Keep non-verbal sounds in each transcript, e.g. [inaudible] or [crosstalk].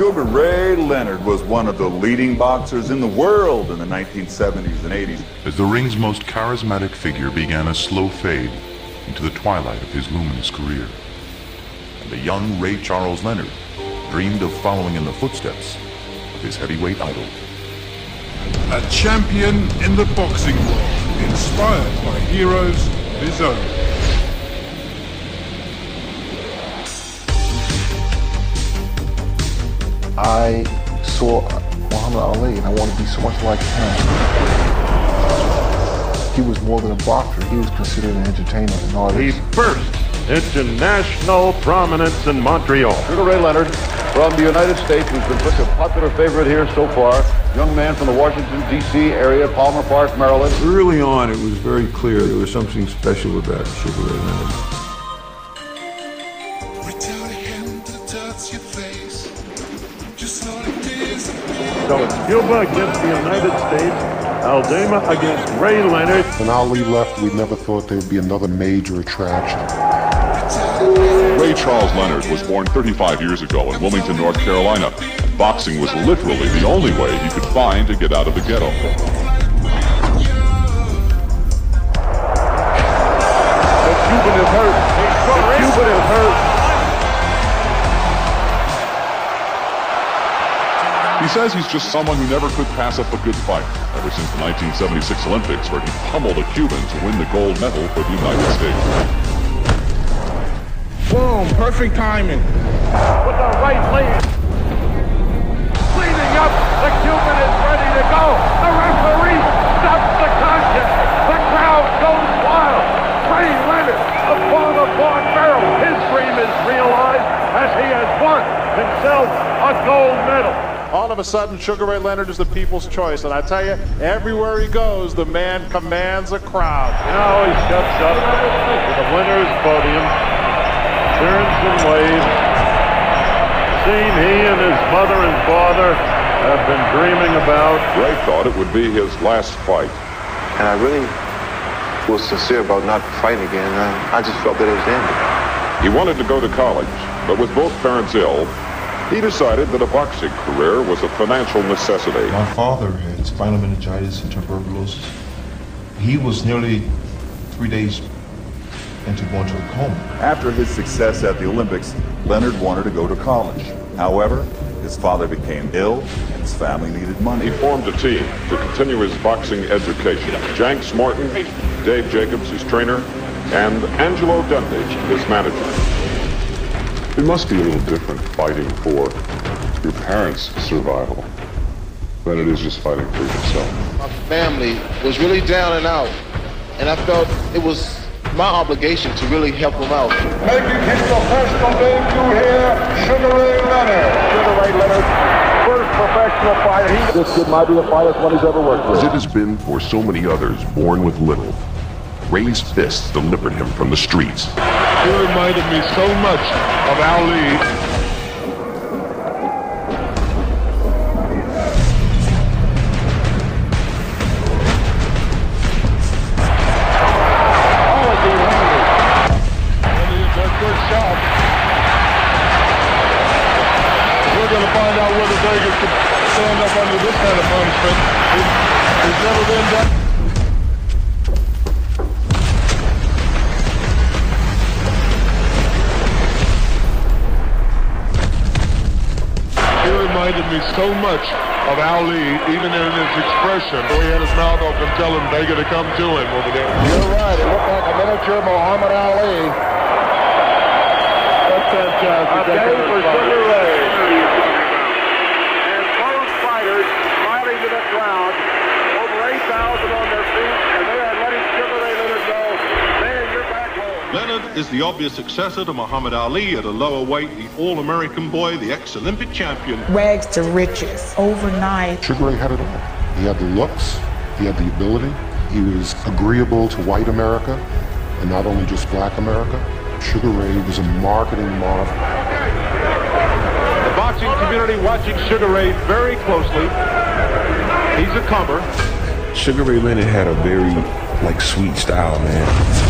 Sugar Ray Leonard was one of the leading boxers in the world in the 1970s and 80s. As the ring's most charismatic figure began a slow fade into the twilight of his luminous career. And the young Ray Charles Leonard dreamed of following in the footsteps of his heavyweight idol. A champion in the boxing world, inspired by heroes of his own. I saw Muhammad Ali and I wanted to be so much like him. He was more than a boxer. He was considered an entertainer, an artist. He burst into national prominence in Montreal. Sugar Ray Leonard from the United States who's been such a popular favorite here so far. Young man from the Washington, D.C. area, Palmer Park, Maryland. Early on, it was very clear there was something special about Sugar Ray Leonard. So it's Cuba against the United States, Aldama against Ray Leonard. When Ali left, we never thought there would be another major attraction. Ray Charles Leonard was born 35 years ago in Wilmington, North Carolina. Boxing was literally the only way he could find to get out of the ghetto. The Cuban is hurt. The Cuban is hurt. Says he's just someone who never could pass up a good fight, ever since the 1976 Olympics, where he pummeled a Cuban to win the gold medal for the United States. Boom, perfect timing. With the right lead. Leading up, the Cuban is ready to go. The referee stops the contest. The crowd goes wild. Ray Leonard, the father born barrel. His dream is realized as he has won himself a gold medal. All of a sudden, Sugar Ray Leonard is the people's choice. And I tell you, everywhere he goes, the man commands a crowd. Now he steps up to the winner's podium, turns and waves. Scene he and his mother and father have been dreaming about. Ray thought it would be his last fight. And I really was sincere about not fighting again. I, I just felt that it was the end. He wanted to go to college, but with both parents ill, he decided that a boxing career was a financial necessity. My father had spinal meningitis and tuberculosis. He was nearly three days into going to a coma. After his success at the Olympics, Leonard wanted to go to college. However, his father became ill and his family needed money. He formed a team to continue his boxing education. Janks Morton, Dave Jacobs, his trainer, and Angelo Dundee, his manager. It must be a little different fighting for your parents' survival than it is just fighting for yourself. My family was really down and out, and I felt it was my obligation to really help them out. Making his professional debut here, Sugar Ray Leonard. Sugar Ray Leonard, first professional fighter. This kid might be the finest one he's ever worked with. As it has been for so many others born with little, Ray's fists delivered him from the streets. He reminded me so much of Ali. We're going to find out whether Vegas can stand up under this kind of punishment. It's never been done. Reminded me so much of Ali, even in his expression. The way he had his mouth open, telling Vega to come to him over there. You're right. It looked like a miniature Muhammad Ali. That's fantastic. A day for Sugar Ray. And both fighters smiling to the crowd. Over 8,000 on their feet, and they are letting Sugar Ray Leonard know, man, you're back home. Leonard is the obvious successor to Muhammad Ali at a lower weight, the All-American boy, the ex-Olympic champion. rags to riches overnight. Sugar Ray had it all. He had the looks, he had the ability, he was agreeable to white America, and not only just black America. Sugar Ray was a marketing marvel. The boxing community watching Sugar Ray very closely. He's a comer. Sugar Ray Leonard had a very, like, sweet style, man.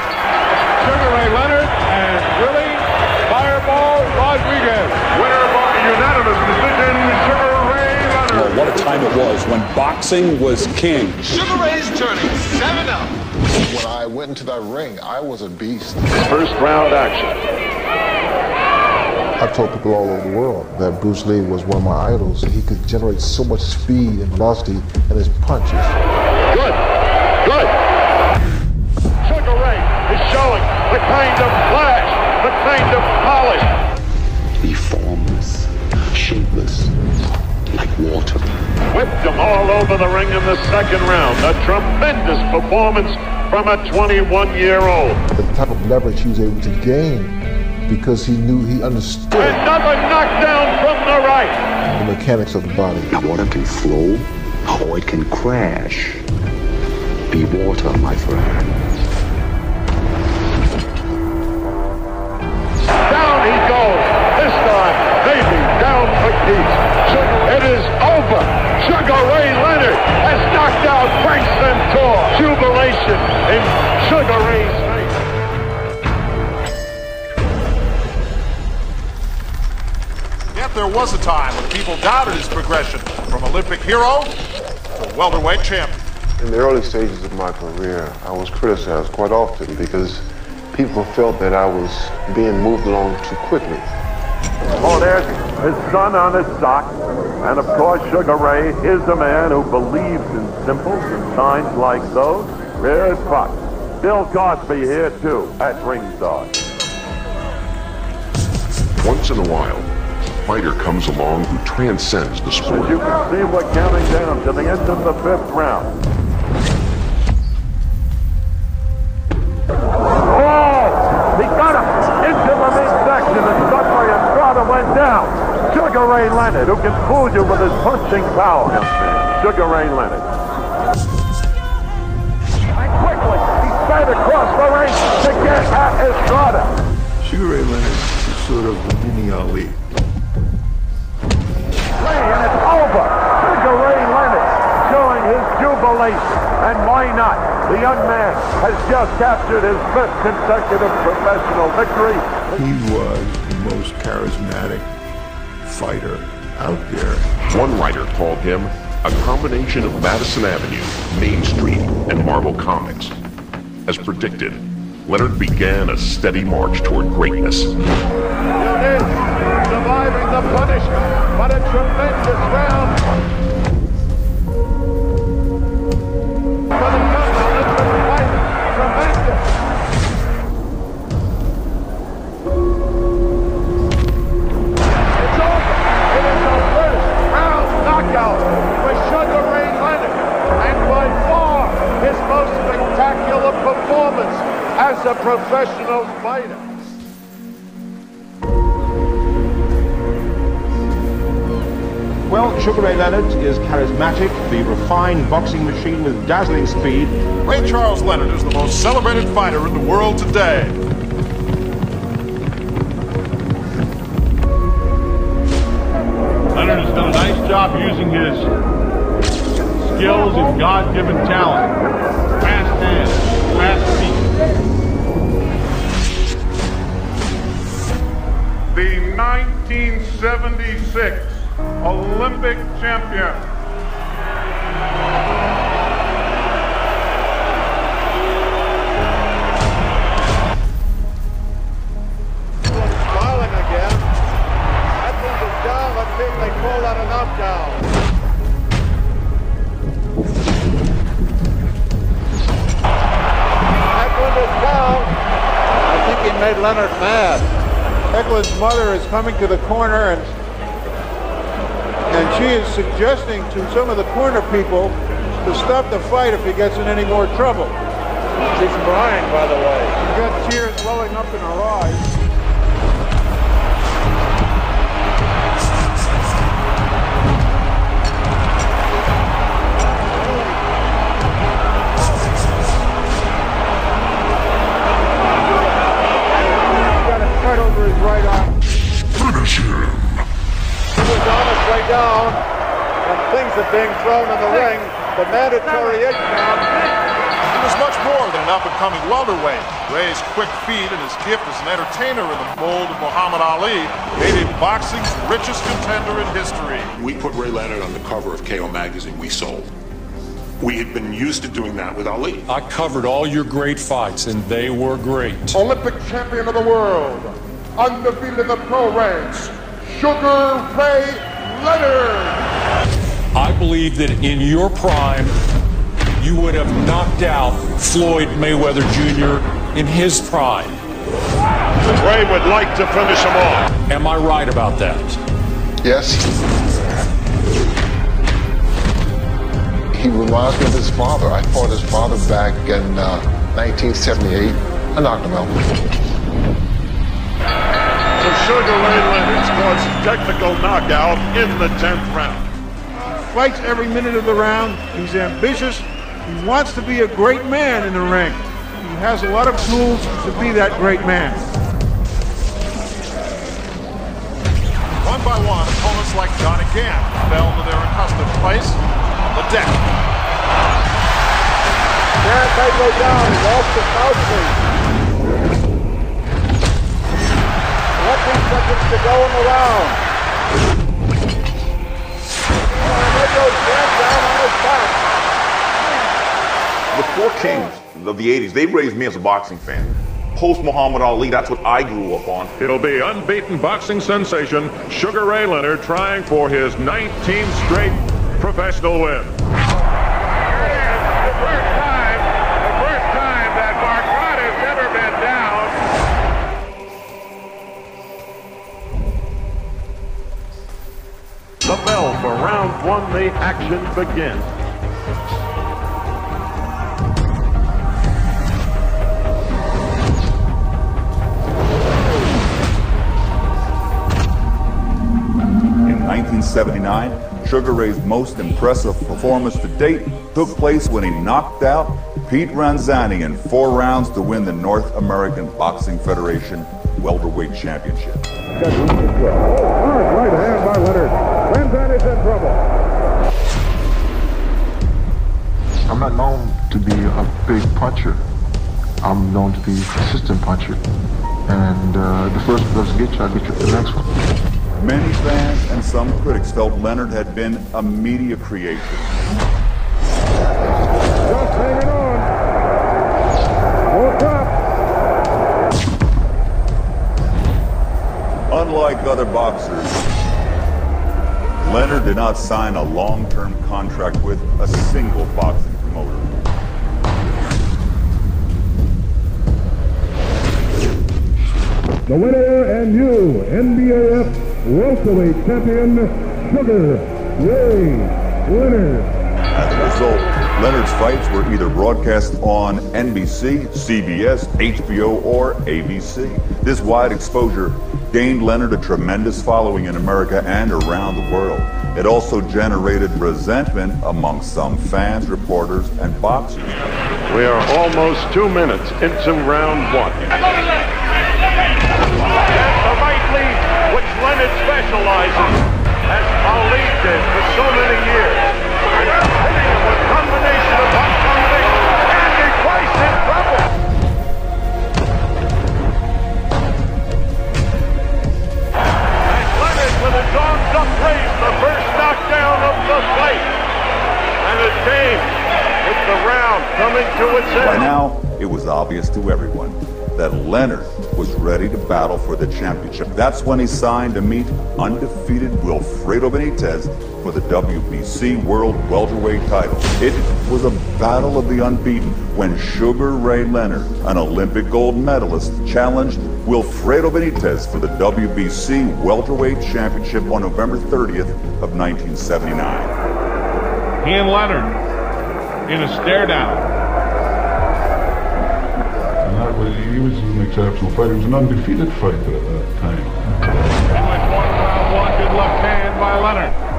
boxing was king. Sugar Ray's turning 7 up. When I went into that ring, I was a beast. First round action. I've told people all over the world that Bruce Lee was one of my idols. He could generate so much speed and velocity in his punches. Good. Good. Sugar Ray is showing the kind of flash, the kind of polish. Be formless, shapeless, like water. Whipped him all over the ring in the second round. A tremendous performance from a 21-year-old. The type of leverage he was able to gain because he knew he understood. Another knockdown from the right. The mechanics of the body. Now water can flow or it can crash. Be water, my friend. Down he goes. This time, maybe down for keeps. It is over. Sugar Ray Leonard has knocked out Frank Santore. Jubilation in Sugar Ray's face. Yet there was a time when people doubted his progression from Olympic hero to welterweight champion. In the early stages of my career, I was criticized quite often because people felt that I was being moved along too quickly. Oh, there's his son on his sock. And of course, Sugar Ray is a man who believes in symbols and signs like those. Here's Fox. Bill Cosby here, too, at ringside. Once in a while, a fighter comes along who transcends the sport. As you can see, we're counting down to the end of the fifth round. Down. Sugar Ray Leonard, who can fool you with his punching power. Sugar Ray Leonard. And quickly, he sped across the ring to get at Estrada. Sugar Ray Leonard is sort of the mini Ali. Ray, and it's over. Sugar Ray Leonard showing his jubilation. And why not? The young man has just captured his fifth consecutive professional victory. He was the most charismatic fighter out there. One writer called him a combination of Madison Avenue, Main Street, and Marvel Comics. As predicted, Leonard began a steady march toward greatness. It is surviving the punishment, but a tremendous round. Performance as a professional fighter. Well, Sugar Ray Leonard is charismatic, the refined boxing machine with dazzling speed. Ray Charles Leonard is the most celebrated fighter in the world today. Leonard has done a nice job using his skills and God-given talent. 1976 Olympic champion. Smiling again. Edmonds is down. Let's see if they call that a knockdown. Eklund is down. I think he made Leonard mad. Eklund's mother is coming to the corner and and she is suggesting to some of the corner people to stop the fight if he gets in any more trouble. She's crying, by the way. She's got tears welling up in her eyes. The mandatory eight count. He was much more than an up-and-coming welterweight. Ray's quick feet and his gift as an entertainer in the mold of Muhammad Ali made him boxing's richest contender in history. We put Ray Leonard on the cover of KO magazine. We sold. We had been used to doing that with Ali. I covered all your great fights, and they were great. Olympic champion of the world, undefeated in the pro ranks, Sugar Ray Leonard. I believe that in your prime, you would have knocked out Floyd Mayweather Jr. in his prime. Ray would like to finish him off. Am I right about that? Yes. He reminds me of his father. I fought his father back in uh, 1978. I knocked him out. So Sugar Ray Leonard scores a technical knockout in the 10th round. Fights every minute of the round. He's ambitious. He wants to be a great man in the ring. He has a lot of tools to be that great man. One by one, opponents like Johnny Gant fell to their accustomed place on the deck. Gant may go down. He's off the southway. 20 seconds to go in the round. The four kings of the 80s, they raised me as a boxing fan. Post Muhammad Ali, that's what I grew up on. It'll be unbeaten boxing sensation Sugar Ray Leonard trying for his 19th straight professional win. Bell for round one, the action begins. In 1979, Sugar Ray's most impressive performance to date took place when he knocked out Pete Ranzany in four rounds to win the North American Boxing Federation Welterweight Championship. Hard right hand by Leonard. Ranzany's in trouble. I'm not known to be a big puncher. I'm known to be a consistent puncher. And uh, the first one doesn't get you, I get you the next one. Many fans and some critics felt Leonard had been a media creation. Just hanging on. Woke up. Unlike other boxers, Leonard did not sign a long-term contract with a single boxing promoter. The winner and new NABF welterweight champion, Sugar Ray Leonard. As a result, Leonard's fights were either broadcast on NBC, CBS, HBO, or ABC. This wide exposure gained Leonard a tremendous following in America and around the world. It also generated resentment among some fans, reporters, and boxers. We are almost two minutes into round one. The right lead, which Leonard specializes, as Ali did for so many years. Arms the first knockdown of the fight. And the round coming to its end. By now, it was obvious to everyone that Leonard was ready to battle for the championship. That's when he signed to meet undefeated Wilfredo Benitez for the WBC World Welterweight title. It was a battle of the unbeaten when Sugar Ray Leonard, an Olympic gold medalist, challenged Wilfredo Benitez for the WBC Welterweight Championship on November 30th of 1979. He and Leonard in a stare down. He was an exceptional fighter. He was an undefeated fighter at that time. In one round one, good left hand by Leonard.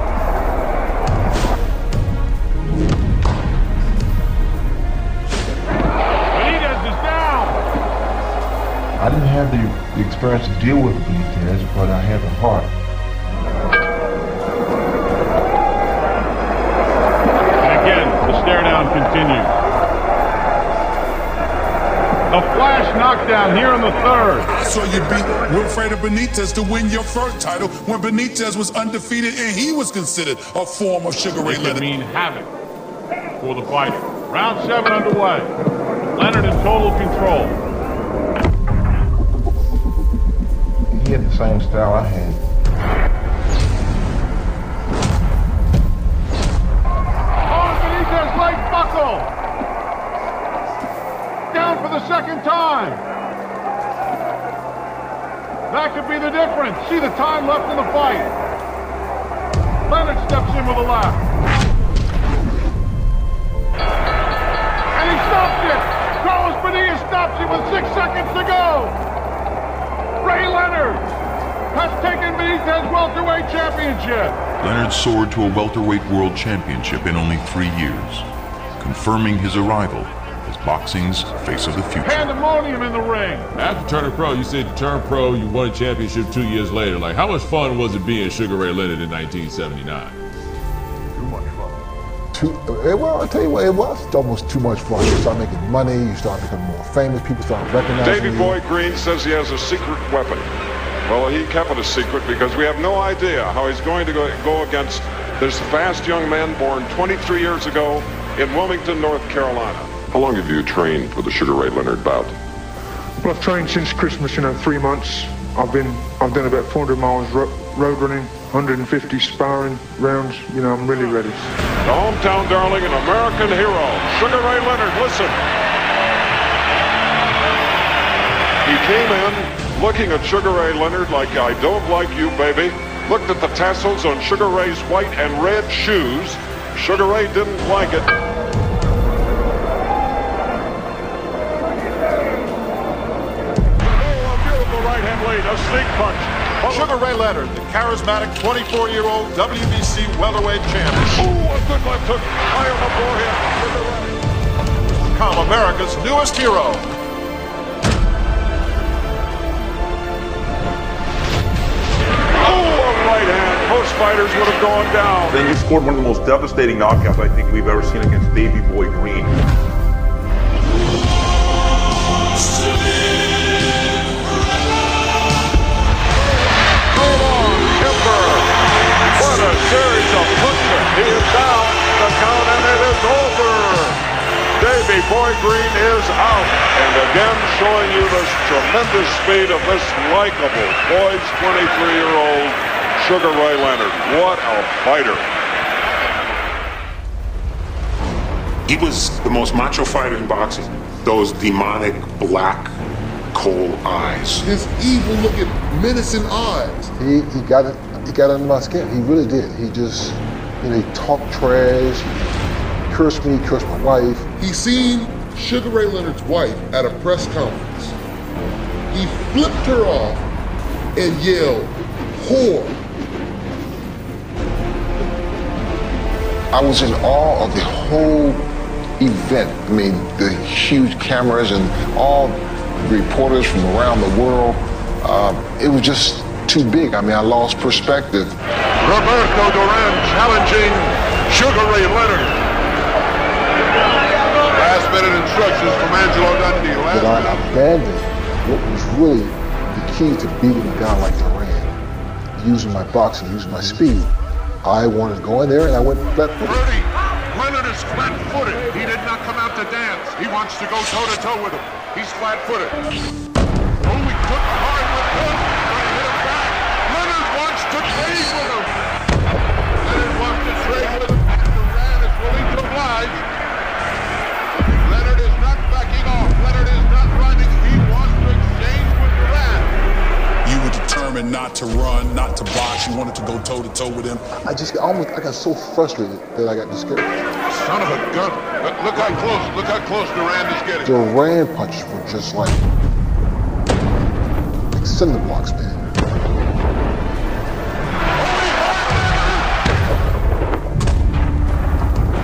I didn't have the, the experience to deal with Benitez, but I had the heart. And again, the stare down continues. A flash knockdown here in the third. I saw you beat Wilfredo Benitez to win your first title when Benitez was undefeated and he was considered a form of Sugar Ray It Leonard. mean havoc for the fighter. Round seven underway. Leonard in total control. He had the same style I had. Second time. That could be the difference. See the time left in the fight. Leonard steps in with a left. And he stops it. Carlos Padilla stops it with six seconds to go. Ray Leonard has taken Benitez welterweight championship. Leonard soared to a welterweight world championship in only three years, confirming his arrival boxing's face of the future. Pandemonium in the ring. After turning pro, you said you turned pro, you won a championship two years later. Like, how much fun was it being Sugar Ray Leonard in 1979? Too, eh, well, I'll tell you what, it was almost too much fun. You start making money, you start becoming more famous, people start recognizing Davy you. Boy Green says he has a secret weapon. Well, he kept it a secret because we have no idea how he's going to go, go against this fast young man born 23 years ago in Wilmington, North Carolina. How long have you trained for the Sugar Ray Leonard bout? Well, I've trained since Christmas, you know, three months. I've been, I've done about 400 miles ro- road running, 150 sparring rounds. You know, I'm really ready. The hometown darling and American hero, Sugar Ray Leonard. Listen. He came in looking at Sugar Ray Leonard like I don't like you, baby. Looked at the tassels on Sugar Ray's white and red shoes. Sugar Ray didn't like it. Right a sneak punch. Sugar Ray Leonard, the charismatic 24-year-old WBC welterweight champion. Ooh, a good left hook high on the forehead. Become America's newest hero. Oh, a right hand. Most fighters would have gone down. Then you scored one of the most devastating knockouts I think we've ever seen against Davy Boy Green. He is down the count and it is over. Davy Boy Green is out. And again showing you this tremendous speed of this likable boy's 23-year-old Sugar Ray Leonard. What a fighter. He was the most macho fighter in boxing. Those demonic black coal eyes. His evil looking, menacing eyes. He, he got it. He got under my skin. He really did. He just, know, he talked trash. He cursed me. Cursed my wife. He seen Sugar Ray Leonard's wife at a press conference. He flipped her off and yelled, whore. I was in awe of the whole event. I mean, the huge cameras and all reporters from around the world. Uh, it was just too big. I mean, I lost perspective. Roberto Duran challenging Sugar Ray Leonard. Last minute instructions from Angelo Dundee. That I abandoned what was really the key to beating a guy like Duran. Using my boxing, using my speed. I wanted to go in there and I went flat footed. Leonard is flat-footed. He did not come out to dance. He wants to go toe-to-toe with him. He's flat-footed. Oh, determined not to run, not to box. You wanted to go toe to toe with him. I just almost I got so frustrated that I got discouraged. Son of a gun. Look, look how close. Look how close Duran is getting. Duran punches were just like, like cinder blocks, man.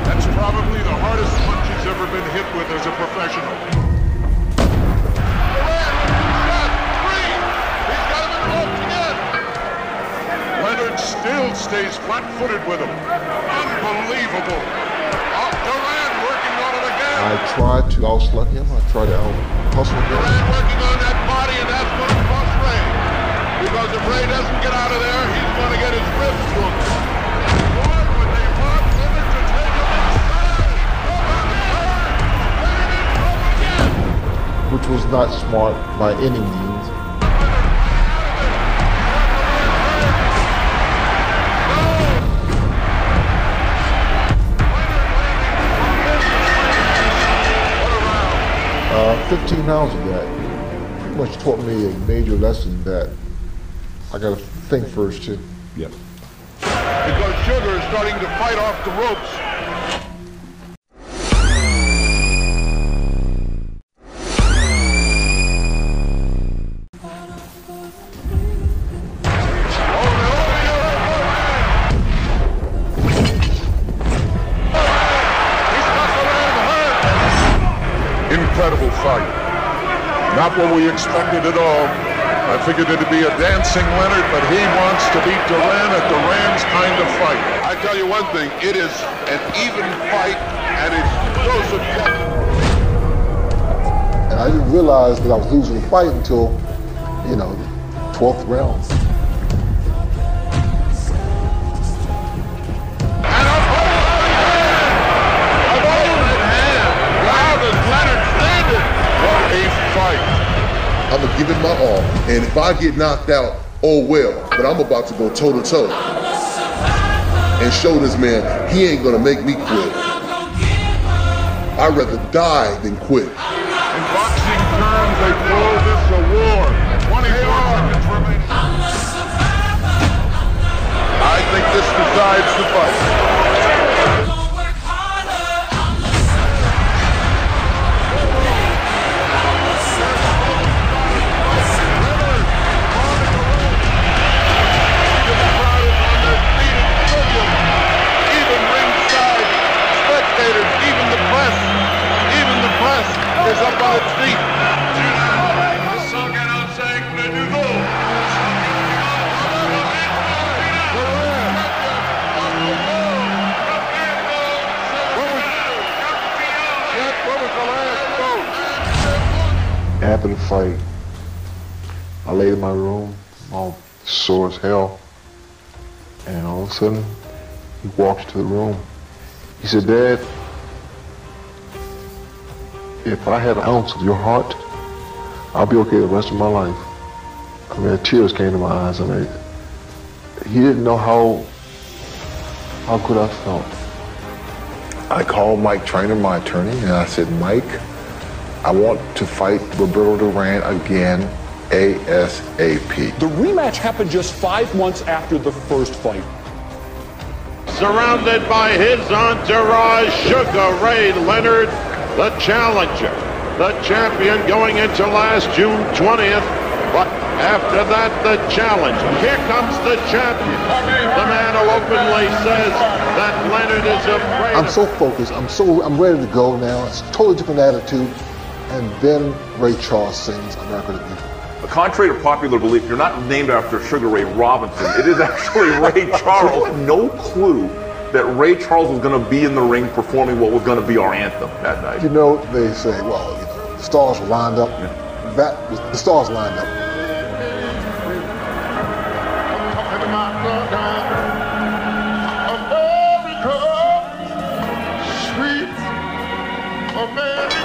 That's probably the hardest punch he's ever been hit with as a professional. Still stays flat-footed with him. Unbelievable. Oh, Duran working tried to outslut him. I tried to out hustle him. working on that body, and that's going to cost Ray. Because if Ray doesn't get out of there, he's going to get his ribs broken. which was not smart by any means. Uh, 15 rounds of that pretty much taught me a major lesson that I got to think first too. Yep. Because Sugar is starting to fight off the ropes. We expected at all. I figured it'd be a dancing Leonard, but he wants to beat Duran at Duran's kind of fight. I tell you one thing, it is an even fight, and it's so subjective. And I didn't realize that I was losing the fight until, you know, 12th round. Give it my all, and if I get knocked out, oh well. But I'm about to go toe to toe and show this man he ain't gonna make me quit. I'd rather die than quit. In boxing terms, they call this a war. 24 seconds remaining. I think this decides the fight. He said, Dad, if I had an ounce of your heart, I'll be okay the rest of my life. I mean, tears came to my eyes. I mean, he didn't know how how good I felt. I called Mike Trainer, my attorney, and I said, Mike, I want to fight Roberto Duran again ASAP. The rematch happened just five months after the first fight. Surrounded by his entourage, Sugar Ray Leonard, the challenger, the champion going into last June 20th. But after that, the challenge. Here comes the champion, the man who openly says that Leonard is afraid. I'm so focused. I'm so I'm ready to go now. It's a totally different attitude. And then Ray Charles sings America the Beautiful. Contrary to popular belief, you're not named after Sugar Ray Robinson. It is actually Ray [laughs] Charles. I had no clue that Ray Charles was going to be in the ring performing what was going to be our anthem that night. You know, they say, well, you know, the stars were lined up. That was, the stars lined up.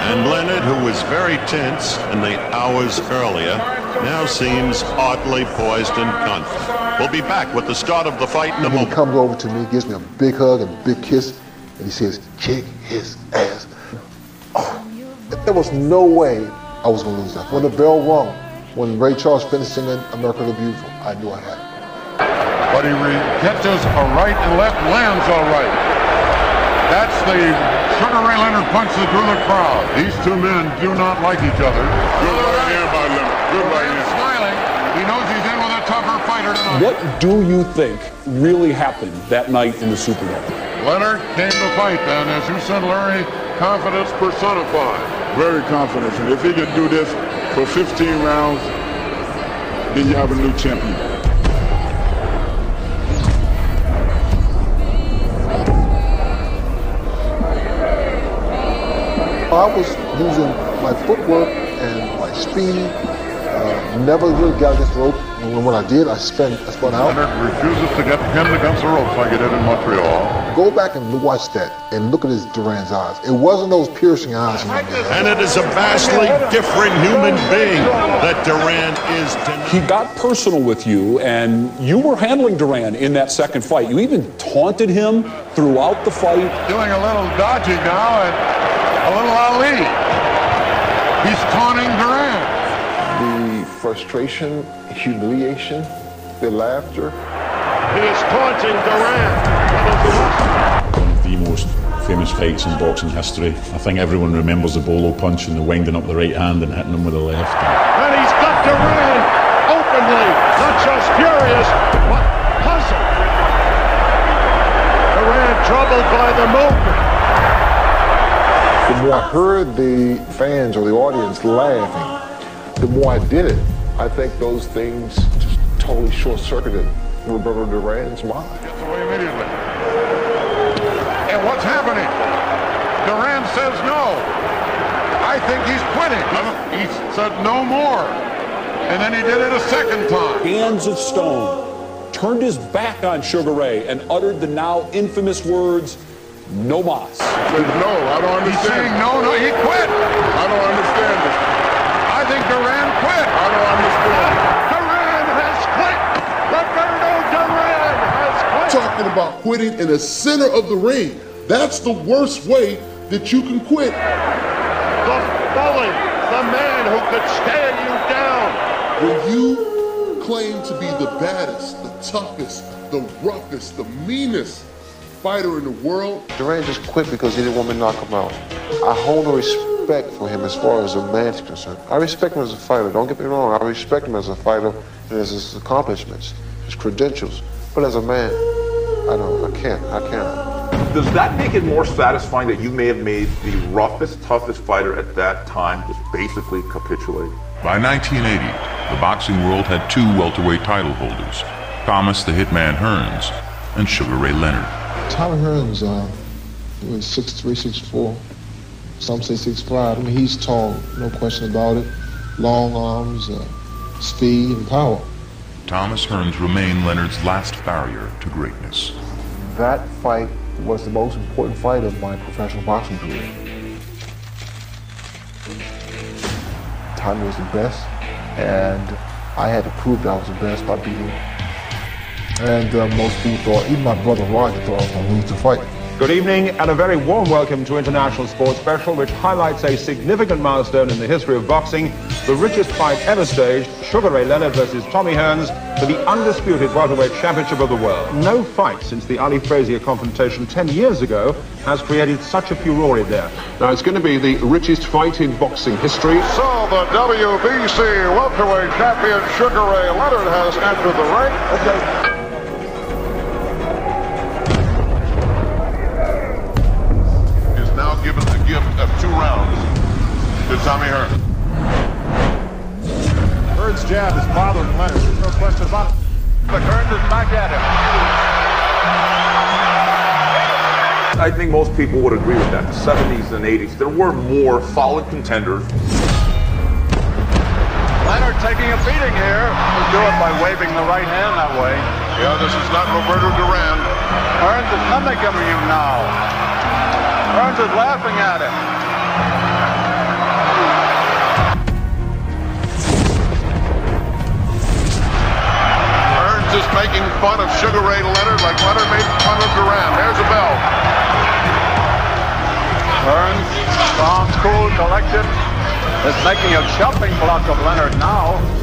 And Leonard, who was very tense in the hours earlier, now seems oddly poised and confident. We'll be back with the start of the fight in a And then he comes over to me, gives me a big hug and a big kiss, and he says, kick his ass. Oh, there was no way I was going to lose that. When the bell rung, when Ray Charles finished singing America the Beautiful, I knew I had it. But he re- catches a right and left, lands all right. That's the Sugar Ray Leonard punch that drew the crowd. These two men do not like each other. Good right hand by Leonard. Good right hand. Smiling. He knows he's in with a tougher fighter tonight. What do you think really happened that night in the Superdome? Leonard came to fight then, as you said, Larry, confidence personified. Very confident. And if he could do this for 15 rounds, then you have a new champion. I was using my footwork and my speed, uh, never really got against the rope. And when I did, I spun, I spun out. Leonard refuses to get pinned against the ropes like he did in Montreal. Go back and watch that and look at his Duran's eyes. It wasn't those piercing eyes. in my. And it is a vastly different human being that Duran is tonight. He got personal with you, and you were handling Duran in that second fight. You even taunted him throughout the fight. Doing a little dodging now and a little Ali. He's taunting Duran. The frustration, humiliation, the laughter. He is taunting Duran. One of the most famous fights in boxing history. I think everyone remembers the bolo punch and the winding up the right hand and hitting him with the left. And he's got Duran openly, not just furious, but puzzled. Duran troubled by the movement. The more I heard the fans or the audience laughing, the more I did it. I think those things just totally short-circuited Roberto Duran's mind. Gets away immediately. And what's happening? Duran says no. I think he's quitting. He said no more. And then he did it a second time. Hands of Stone turned his back on Sugar Ray and uttered the now infamous words, no mas. Says no, I don't He's understand. saying no, no, he quit. I don't understand this. I think Duran quit. I don't understand. Duran has quit. Roberto Duran has quit. Talking about quitting in the center of the ring. That's the worst way that you can quit. The bully, the man who could stand you down. When you claim to be the baddest, the toughest, the roughest, the meanest fighter in the world, Duran just quit because he didn't want me to knock him out. I hold a respect for him as far as a man's concerned. I respect him as a fighter. Don't get me wrong. I respect him as a fighter and as his accomplishments, his credentials. But as a man, I don't. I can't. I can't. Does that make it more satisfying that you may have made the roughest, toughest fighter at that time just basically capitulate? By 1980, the boxing world had two welterweight title holders, Thomas the Hitman Hearns and Sugar Ray Leonard. Tommy Hearns uh, was 6'3", 6'4", some say 6'5". I mean, he's tall, no question about it. Long arms, uh, speed, and power. Thomas Hearns remained Leonard's last barrier to greatness. That fight was the most important fight of my professional boxing career. Tommy was the best, and I had to prove that I was the best by beating him. And uh, most people thought, even my brother Roger thought I was going to lose the fight. Good evening and a very warm welcome to International Sports Special, which highlights a significant milestone in the history of boxing, the richest fight ever staged, Sugar Ray Leonard versus Tommy Hearns for the undisputed welterweight championship of the world. No fight since the Ali Frazier confrontation 10 years ago has created such a furore there. Now, it's going to be the richest fight in boxing history. So the WBC welterweight champion Sugar Ray Leonard has entered the ring. Okay. Two rounds to Tommy Hearn. Hearns' jab is bothering Leonard. There's no question about it. But Hearns is back at him. I think most people would agree with that. The 70s and 80s, there were more solid contenders. Leonard taking a beating here. He'll do it by waving the right hand that way. Yeah, this is not Roberto Duran. Hearns is mimicking him now. Hearns is laughing at him. Is making fun of Sugar Ray Leonard like Leonard made fun of Duran. There's a bell. Hearns, calm, cool, collected, is making a jumping block of Leonard now.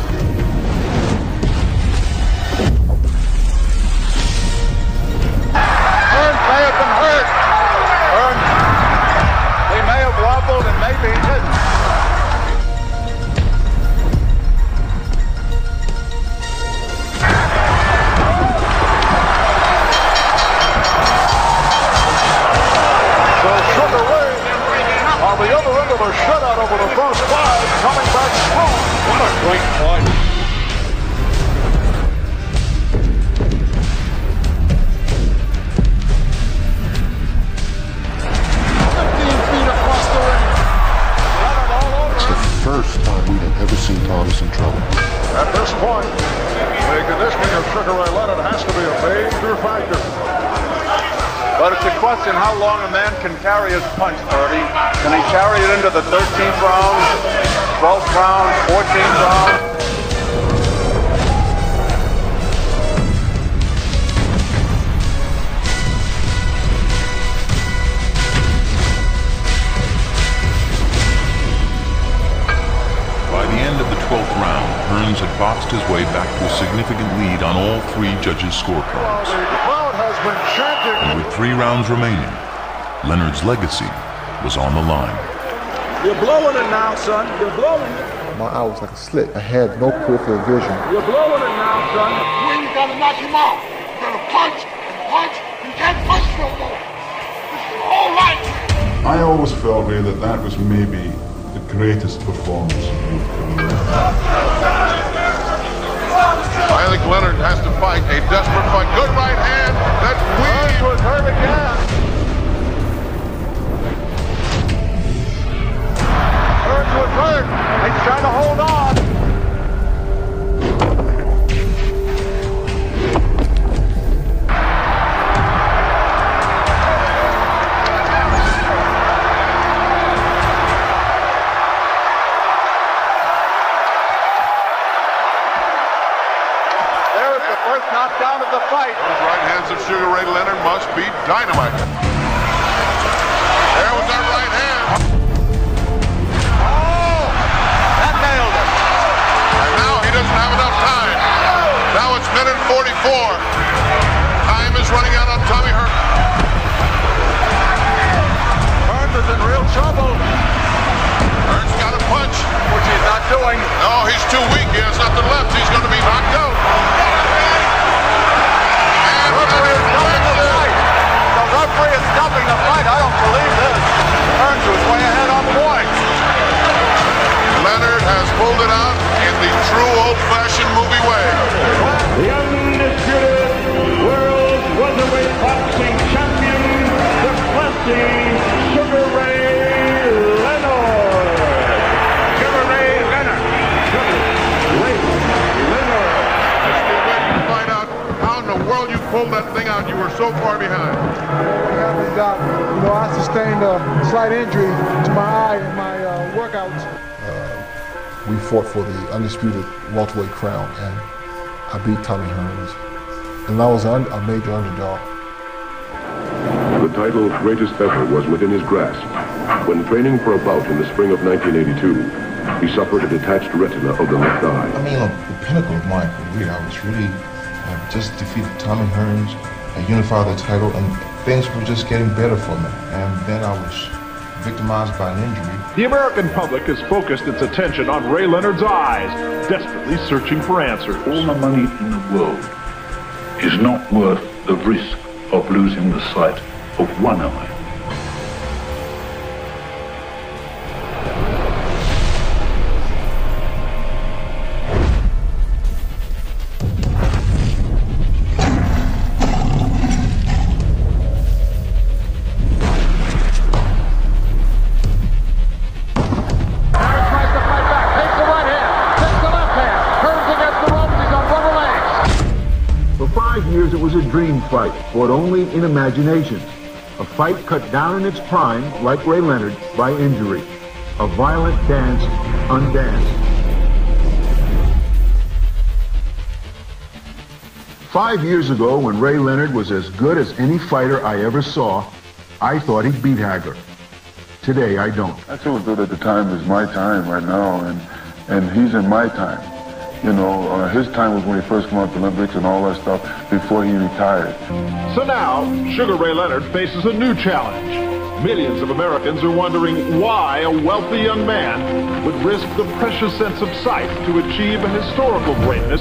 Back to a significant lead on all three judges' scorecards. The crowd has been chanting. And with three rounds remaining, Leonard's legacy was on the line. You're blowing it now, son. You're blowing it. My eye was like a slit. I had no peripheral vision. You're blowing it now, son. When you gotta knock him out, you gotta punch, punch. You can't punch no more. This is all right. I always felt really that that was maybe the greatest performance of your career. Think Leonard has to fight a desperate fight. Good right hand. That weave was hurt again. Hurt. He's trying to hold on. The fight. Those right hands of Sugar Ray Leonard must be dynamite. There was that right hand. Oh! That nailed it. And now he doesn't have enough time. Now it's minute 44. Time is running out on Tommy Hearns. Hearns is in real trouble. Hearns got a punch. Which he's not doing. No, he's too weak. He has nothing left. He's going to be knocked out. And referee is stopping the fight. The referee is stopping the fight. I don't believe this. Hearns was way ahead on points. Leonard has pulled it out in the true old-fashioned movie way. The undisputed world welterweight boxing champion, the classy world pulled that thing out. You were so far behind. What happened, Doc? You know, I sustained a slight injury to my eye in my uh, workouts. we fought for the undisputed welterweight crown, and I beat Tommy Hearns. And I was un- a major underdog. The title's greatest ever was within his grasp. When training for a bout in the spring of 1982, he suffered a detached retina of the left eye. I mean, on the pinnacle of my career, I was really uh, just defeated Tommy Hearns, I unified the title, and things were just getting better for me. And then I was victimized by an injury. The American public has focused its attention on Ray Leonard's eyes, desperately searching for answers. All the money in the world is not worth the risk of losing the sight of one eye. Fought only in imagination. A fight cut down in its prime, like Ray Leonard, by injury. A violent dance undanced. Five years ago, when Ray Leonard was as good as any fighter I ever saw, I thought he'd beat Hagler. Today, I don't. I told that at the time is my time right now, and and he's in my time. You know, uh, his time was when he first came out the Olympics and all that stuff before he retired. So now, Sugar Ray Leonard faces a new challenge. Millions of Americans are wondering why a wealthy young man would risk the precious sense of sight to achieve a historical greatness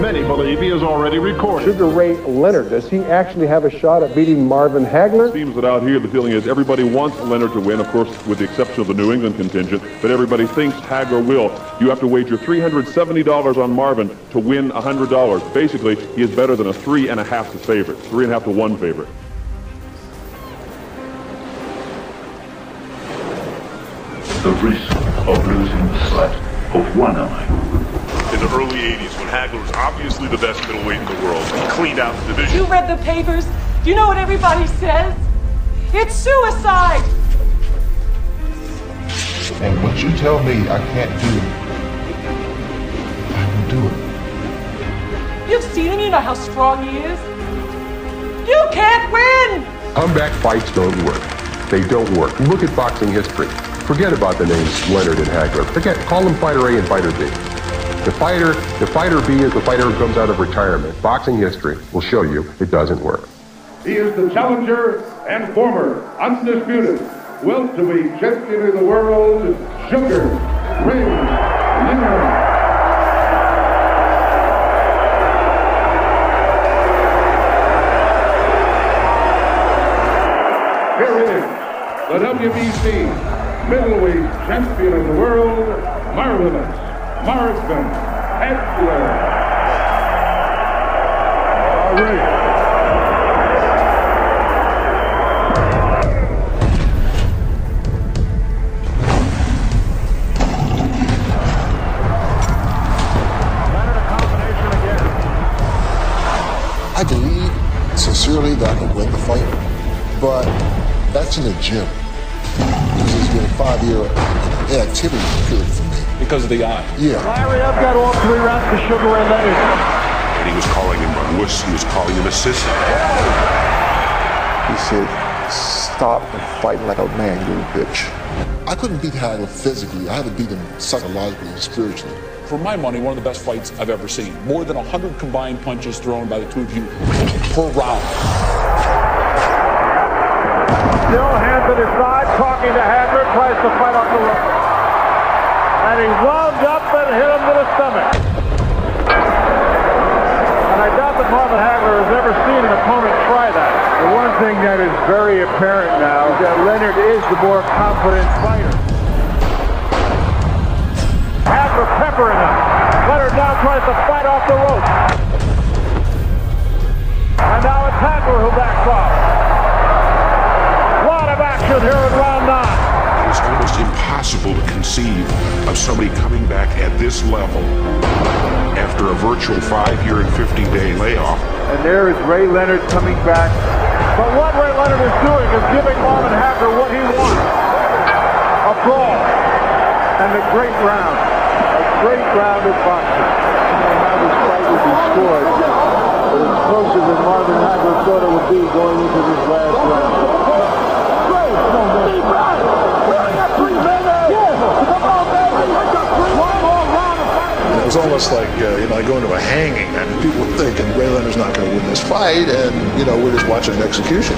many believe he has already recorded. Sugar Ray Leonard, does he actually have a shot at beating Marvin Hagler? It Seems that out here the feeling is everybody wants Leonard to win, of course, with the exception of the New England contingent, but everybody thinks Hagler will. You have to wager $370 on Marvin to win $100. Basically, he is better than a three and a half to favorite, three and a half to one favorite. The risk of losing the sight of one eye. In the early 80s, when Hagler was obviously the best middleweight in the world, he cleaned out the division. You read the papers? Do you know what everybody says? It's suicide! And what you tell me I can't do, I will do it. You've seen him, you know how strong he is. You can't win! Comeback fights don't work. They don't work. Look at boxing history. Forget about the names Leonard and Hagler. Forget, call them Fighter A and Fighter B. The fighter, the Fighter B is the fighter who comes out of retirement. Boxing history will show you it doesn't work. He is the challenger and former undisputed welterweight champion of the world, Sugar Ray Leonard. The WBC middleweight champion of the world, Marvelous Marvin Hagler. All right. I believe sincerely that I could win the fight, in the gym. Because it's been a five year inactivity period for me. Because of the eye. Yeah. Larry, I've got all three rounds to Sugar Ray Leonard. And he was calling him a wuss, he was calling him a sissy. He said, stop fighting like a man, you little bitch. I couldn't beat Hagler physically. I had to beat him psychologically and spiritually. For my money, one of the best fights I've ever seen. More than 100 combined punches thrown by the two of you per round. Still hands at his side, talking to Hagler, tries to fight off the rope. And he wound up and hit him to the stomach. And I doubt that Marvin Hagler has ever seen an opponent try that. The one thing that is very apparent now is that Leonard is the more confident fighter. Hagler peppering him. Leonard now tries to fight off the rope. And now it's Hagler who backs off. Lot here in round nine. It was almost impossible to conceive of somebody coming back at this level after a virtual five-year and 50-day layoff. And there is Ray Leonard coming back. But what Ray Leonard is doing is giving Marvin Hagler what he wants. A brawl. And a great round. A great round of boxing. How this fight would be scored. But it's closer than Marvin Hagler thought it would be going into this last round. It was almost like, uh, you know, I go into a hanging and people thinking Leonard's not going to win this fight and, you know, we're just watching an execution.